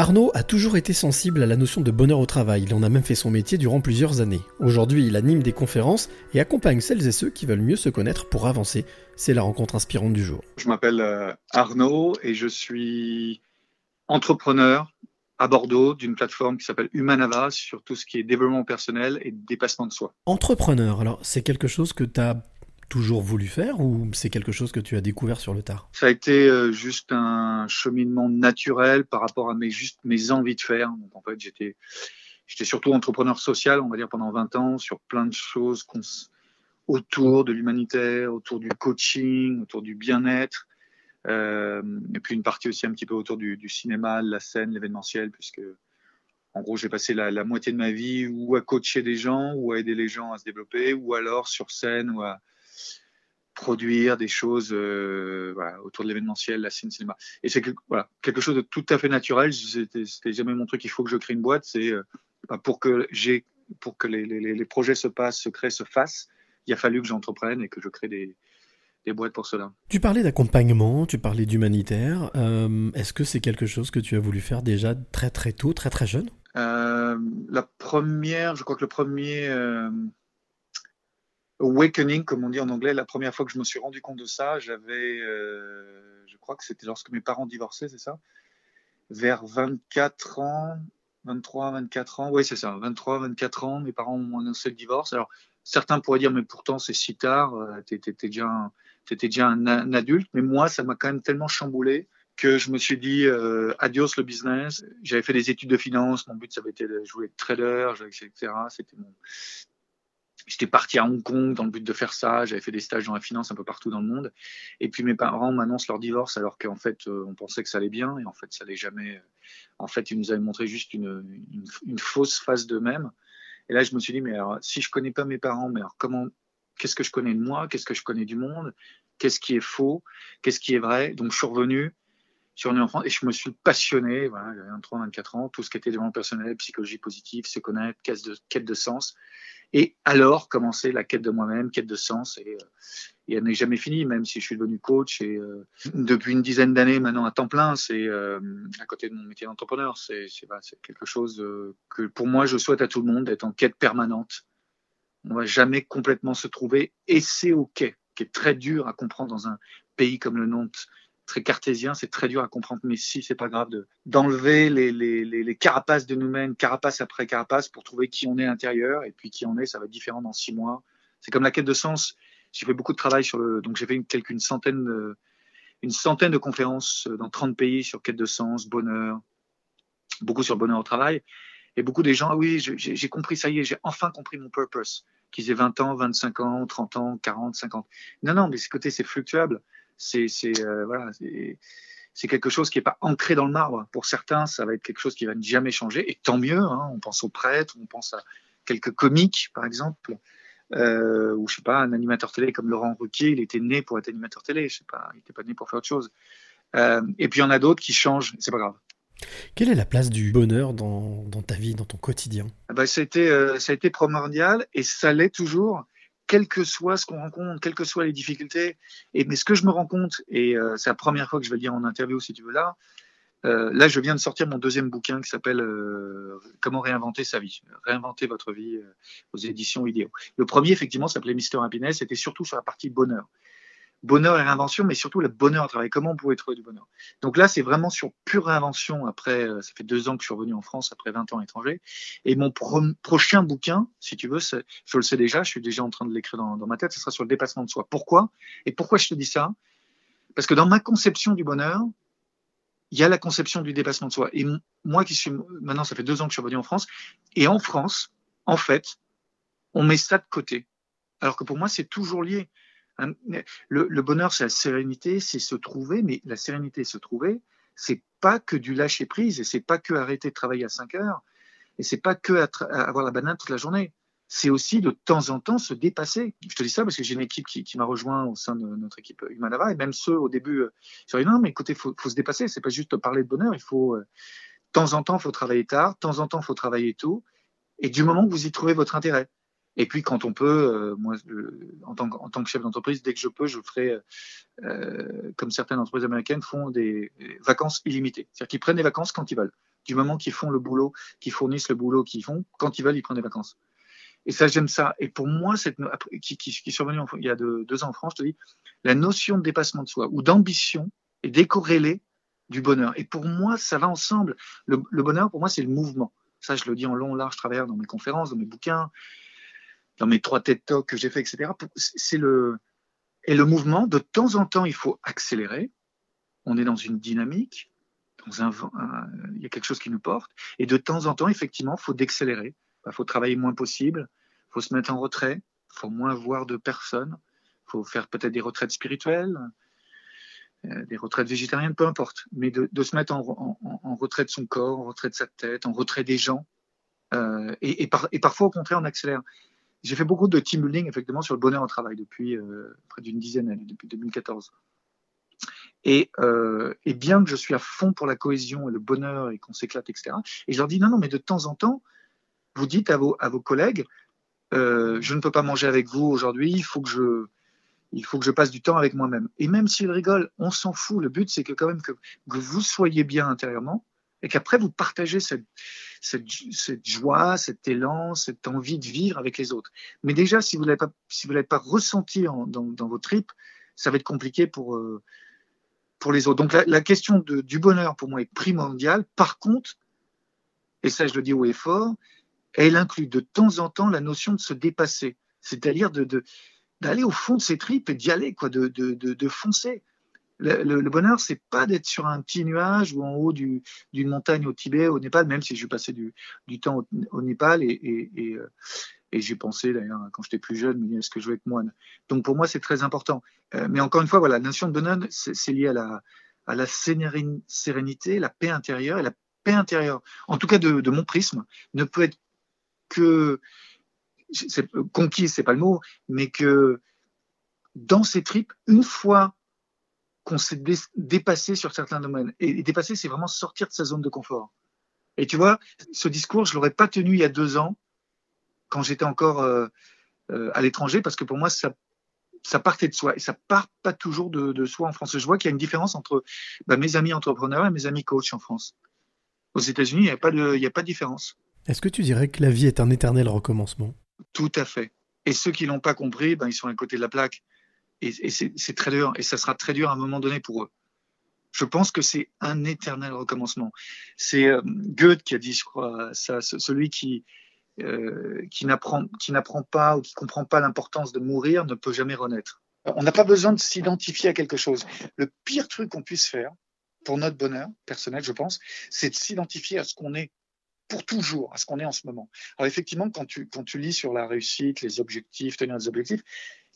Arnaud a toujours été sensible à la notion de bonheur au travail, il en a même fait son métier durant plusieurs années. Aujourd'hui, il anime des conférences et accompagne celles et ceux qui veulent mieux se connaître pour avancer. C'est la rencontre inspirante du jour. Je m'appelle euh, Arnaud et je suis entrepreneur à Bordeaux d'une plateforme qui s'appelle Humanava sur tout ce qui est développement personnel et dépassement de soi. Entrepreneur, alors c'est quelque chose que tu as toujours voulu faire ou c'est quelque chose que tu as découvert sur le tard? Ça a été euh, juste un cheminement naturel par rapport à mes, juste mes envies de faire. Donc en fait, j'étais, j'étais surtout entrepreneur social, on va dire, pendant 20 ans sur plein de choses autour de l'humanitaire, autour du coaching, autour du bien-être. Euh, et puis une partie aussi un petit peu autour du, du cinéma, la scène, l'événementiel, puisque en gros, j'ai passé la, la, moitié de ma vie ou à coacher des gens, ou à aider les gens à se développer, ou alors sur scène, ou à, produire des choses euh, voilà, autour de l'événementiel, la scène cinéma. Et c'est voilà, quelque chose de tout à fait naturel. C'était jamais mon truc. Il faut que je crée une boîte. C'est euh, bah, pour que j'ai, pour que les, les, les, projets se passent, se créent, se fassent. Il a fallu que j'entreprenne et que je crée des, des boîtes pour cela. Tu parlais d'accompagnement, tu parlais d'humanitaire. Euh, Est-ce que c'est quelque chose que tu as voulu faire déjà très très tôt, très très jeune? La première, je crois que le premier awakening, comme on dit en anglais, la première fois que je me suis rendu compte de ça, j'avais, euh, je crois que c'était lorsque mes parents divorçaient, c'est ça? Vers 24 ans, 23, 24 ans, oui c'est ça, 23, 24 ans, mes parents ont annoncé le divorce. Alors certains pourraient dire, mais pourtant c'est si tard, euh, t'étais déjà, un, déjà un, adulte, mais moi ça m'a quand même tellement chamboulé que je me suis dit euh, adios le business. J'avais fait des études de finance, mon but ça avait été de jouer trader, etc. C'était mon, J'étais parti à Hong Kong dans le but de faire ça. J'avais fait des stages dans la finance un peu partout dans le monde. Et puis mes parents m'annoncent leur divorce alors qu'en fait, euh, on pensait que ça allait bien. Et en fait, ça allait jamais. Euh, en fait, ils nous avaient montré juste une, une, fausse face d'eux-mêmes. Et là, je me suis dit, mais alors, si je connais pas mes parents, mais alors comment, qu'est-ce que je connais de moi? Qu'est-ce que je connais du monde? Qu'est-ce qui est faux? Qu'est-ce qui est vrai? Donc, je suis revenu. Je suis revenu en France et je me suis passionné. Voilà, j'avais 23, 24 ans. Tout ce qui était développement personnel, psychologie positive, se connaître, quête de, quête de sens. Et alors commencer la quête de moi-même, quête de sens. Et, euh, et elle n'est jamais finie, même si je suis devenu coach. Et euh, depuis une dizaine d'années maintenant à temps plein, c'est euh, à côté de mon métier d'entrepreneur. C'est quelque chose euh, que pour moi je souhaite à tout le monde d'être en quête permanente. On va jamais complètement se trouver, et c'est ok, qui est très dur à comprendre dans un pays comme le nôtre très cartésien, c'est très dur à comprendre, mais si, c'est pas grave de d'enlever les, les, les, les, carapaces de nous-mêmes, carapace après carapace, pour trouver qui on est à l'intérieur, et puis qui on est, ça va être différent dans six mois. C'est comme la quête de sens. J'ai fait beaucoup de travail sur le, donc j'ai fait une, quelques, une centaine de, une centaine de conférences dans 30 pays sur quête de sens, bonheur, beaucoup sur bonheur au travail. Et beaucoup des gens, ah oui, j'ai compris, ça y est, j'ai enfin compris mon purpose. Qu'ils aient 20 ans, 25 ans, 30 ans, 40, 50. Non, non, mais ce côté, c'est fluctuable c'est euh, voilà, c'est quelque chose qui n'est pas ancré dans le marbre. Pour certains, ça va être quelque chose qui va ne jamais changer, et tant mieux. Hein. On pense aux prêtres, on pense à quelques comiques, par exemple, euh, ou je sais pas, un animateur télé comme Laurent Ruquier, il était né pour être animateur télé, je sais pas, il n'était pas né pour faire autre chose. Euh, et puis il y en a d'autres qui changent, c'est pas grave. Quelle est la place du bonheur dans, dans ta vie, dans ton quotidien? Ah bah, ça, a été, euh, ça a été primordial et ça l'est toujours quel que soit ce qu'on rencontre, quelles que soient les difficultés. Et, mais ce que je me rends compte, et euh, c'est la première fois que je vais le dire en interview si tu veux là, euh, là je viens de sortir mon deuxième bouquin qui s'appelle euh, Comment réinventer sa vie, réinventer votre vie aux éditions Idéo. Le premier effectivement s'appelait Mister Happiness, c'était surtout sur la partie bonheur bonheur et réinvention, mais surtout le bonheur à travailler. Comment on pouvait trouver du bonheur? Donc là, c'est vraiment sur pure réinvention. Après, euh, ça fait deux ans que je suis revenu en France après 20 ans à l'étranger. Et mon pro prochain bouquin, si tu veux, je le sais déjà, je suis déjà en train de l'écrire dans, dans, ma tête, ce sera sur le dépassement de soi. Pourquoi? Et pourquoi je te dis ça? Parce que dans ma conception du bonheur, il y a la conception du dépassement de soi. Et moi qui suis maintenant, ça fait deux ans que je suis revenu en France, et en France, en fait, on met ça de côté. Alors que pour moi, c'est toujours lié. Le, le bonheur, c'est la sérénité, c'est se trouver, mais la sérénité, se trouver, c'est pas que du lâcher prise et c'est pas que arrêter de travailler à 5 heures et c'est pas que avoir la banane toute la journée. C'est aussi de temps en temps se dépasser. Je te dis ça parce que j'ai une équipe qui, m'a rejoint au sein de notre équipe Humanava et même ceux au début, euh, je dit non mais écoutez, faut, faut se dépasser. C'est pas juste parler de bonheur. Il faut euh, de temps en temps, faut travailler tard, de temps en temps, faut travailler tôt. Et du moment que vous y trouvez votre intérêt, Et puis quand on peut, moi, en, tant, que chef d'entreprise, dès que je peux, je ferai, comme certaines entreprises américaines font, des vacances illimitées. C'est-à-dire qu'ils prennent des vacances quand ils veulent. Du moment qu'ils font le boulot, qu'ils fournissent le boulot qu'ils font, quand ils veulent, ils prennent des vacances. Et ça, j'aime ça. Et pour moi, cette, qui, est survenue il y a deux, ans en France, je te dis, la notion de dépassement de soi ou d'ambition est décorrélée du bonheur. Et pour moi, ça va ensemble. Le, bonheur, pour moi, c'est le mouvement. Ça, je le dis en long, large, travers dans mes conférences, dans mes bouquins, dans mes trois TED Talks que j'ai fait, etc. C'est le, et le mouvement, de temps en temps, il faut accélérer. On est dans une dynamique, dans un, il y a quelque chose qui nous porte. Et de temps en temps, effectivement, il faut décélérer. Il bah, faut travailler moins possible, il faut se mettre en retrait, il faut moins voir de personnes, il faut faire peut-être des retraites spirituelles, euh, des retraites végétariennes, peu importe, mais de, se mettre en, retrait de son corps, en retrait de sa tête, en retrait des gens. Euh, et, parfois, au contraire, on accélère. J'ai fait beaucoup de team building, effectivement, sur le bonheur au travail depuis euh, près d'une dizaine d'années, depuis 2014. Et, euh, et, bien que je suis à fond pour la cohésion et le bonheur et qu'on s'éclate, etc. Et je leur dis non, non, mais de temps en temps, vous dites à vos, à vos collègues, euh, je ne peux pas manger avec vous aujourd'hui, il faut que je, il faut que je passe du temps avec moi-même. Et même s'ils rigolent, on s'en fout. Le but, c'est que quand même que, que, vous soyez bien intérieurement et qu'après vous partagez cette, joie, cet élan, cette envie de vivre avec les autres. Mais déjà, si vous l'avez pas, l'avez pas ressenti en, dans, vos tripes, ça va être compliqué pour euh, les autres. Donc la, question du bonheur pour moi est primordiale. Par contre, et ça je le dis haut et fort, elle inclut de temps en temps la notion de se dépasser, c'est-à-dire d'aller au fond de ses tripes et d'y aller, quoi, de foncer. Le, le, le bonheur, c'est pas d'être sur un petit nuage ou en haut d'une montagne au Tibet, au Népal, même si je passé du, temps au, Népal et, euh, j'ai pensé d'ailleurs quand j'étais plus jeune, est-ce que je veux être moine? Donc pour moi, c'est très important. Euh, mais encore une fois, voilà, la notion de bonheur, c'est lié à la, sérénité, la paix intérieure et la paix intérieure, en tout cas de, de mon prisme, ne peut être que conquis, c'est pas le mot, mais que dans ces tripes, une fois qu'on s'est dépassé sur certains domaines, et dépasser, c'est vraiment sortir de sa zone de confort. Et tu vois, ce discours, je l'aurais pas tenu il y a deux ans, quand j'étais encore euh, euh, à l'étranger, parce que pour moi, ça, ça partait de soi. Et ça part pas toujours de, de soi en France. Je vois qu'il y a une différence entre bah, mes amis entrepreneurs et mes amis coachs en France. Aux États-Unis, il n'y a, pas de, il y a pas de différence. Est-ce que tu dirais que la vie est un éternel recommencement? Tout à fait. Et ceux qui l'ont pas compris, ben, ils sont à côté de la plaque. Et, et c'est très dur. Et ça sera très dur à un moment donné pour eux. Je pense que c'est un éternel recommencement. C'est euh, Goethe qui a dit, je crois, ça, celui qui, euh, qui n'apprend pas ou qui comprend pas l'importance de mourir ne peut jamais renaître. On n'a pas besoin de s'identifier à quelque chose. Le pire truc qu'on puisse faire pour notre bonheur personnel, je pense, c'est de s'identifier à ce qu'on est pour toujours à ce qu'on est en ce moment. Alors effectivement, quand tu, quand tu lis sur la réussite, les objectifs, tenir des objectifs,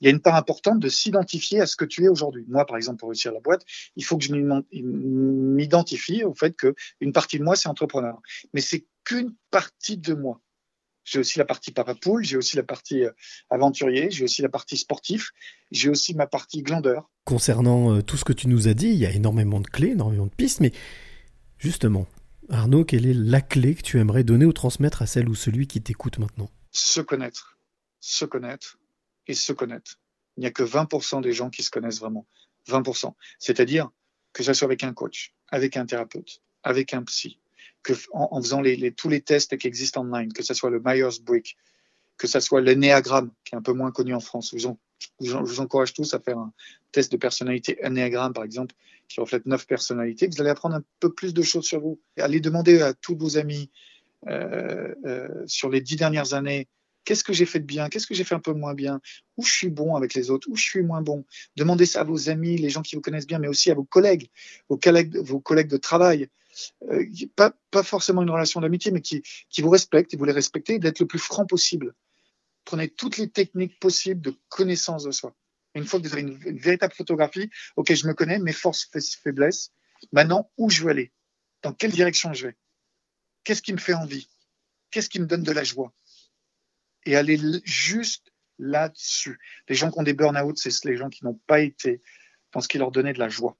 il y a une part importante de s'identifier à ce que tu es aujourd'hui. Moi, par exemple, pour réussir la boîte, il faut que je m'identifie au fait que une partie de moi, c'est entrepreneur. Mais c'est qu'une partie de moi. J'ai aussi la partie papa poule, j'ai aussi la partie euh, aventurier, j'ai aussi la partie sportif, j'ai aussi ma partie glandeur. Concernant euh, tout ce que tu nous as dit, il y a énormément de clés, énormément de pistes, mais justement, Arnaud, quelle est la clé que tu aimerais donner ou transmettre à celle ou celui qui t'écoute maintenant? Se connaître, se connaître et se connaître. Il n'y a que 20% des gens qui se connaissent vraiment. 20%. C'est-à-dire que ce soit avec un coach, avec un thérapeute, avec un psy, que en, faisant tous les tests qui existent en ligne, que ce soit le Myers-Briggs, que ce soit l'énéagramme, qui est un peu moins connu en France. Je vous encourage tous à faire un test de personnalité Enneagram, par exemple, qui reflète neuf personnalités. Vous allez apprendre un peu plus de choses sur vous. Allez demander à tous vos amis euh, euh, sur les dix dernières années qu'est-ce que j'ai fait de bien, qu'est-ce que j'ai fait un peu moins bien, où je suis bon avec les autres, où je suis moins bon? Demandez ça à vos amis, les gens qui vous connaissent bien, mais aussi à vos collègues, vos collègues, vos collègues de travail. Euh, pas, forcément une relation d'amitié, mais qui, vous respectent et vous les respectez, d'être le plus franc possible prenez toutes les techniques possibles de connaissance de soi. Une fois que vous avez une, une véritable photographie, ok, je me connais, mes forces, faiblesses. Maintenant, où je veux aller? Dans quelle direction je vais? Qu'est-ce qui me fait envie? Qu'est-ce qui me donne de la joie? Et aller juste là-dessus. Les gens qui ont des burn-out, c'est les gens qui n'ont pas été dans ce qui leur donnait de la joie.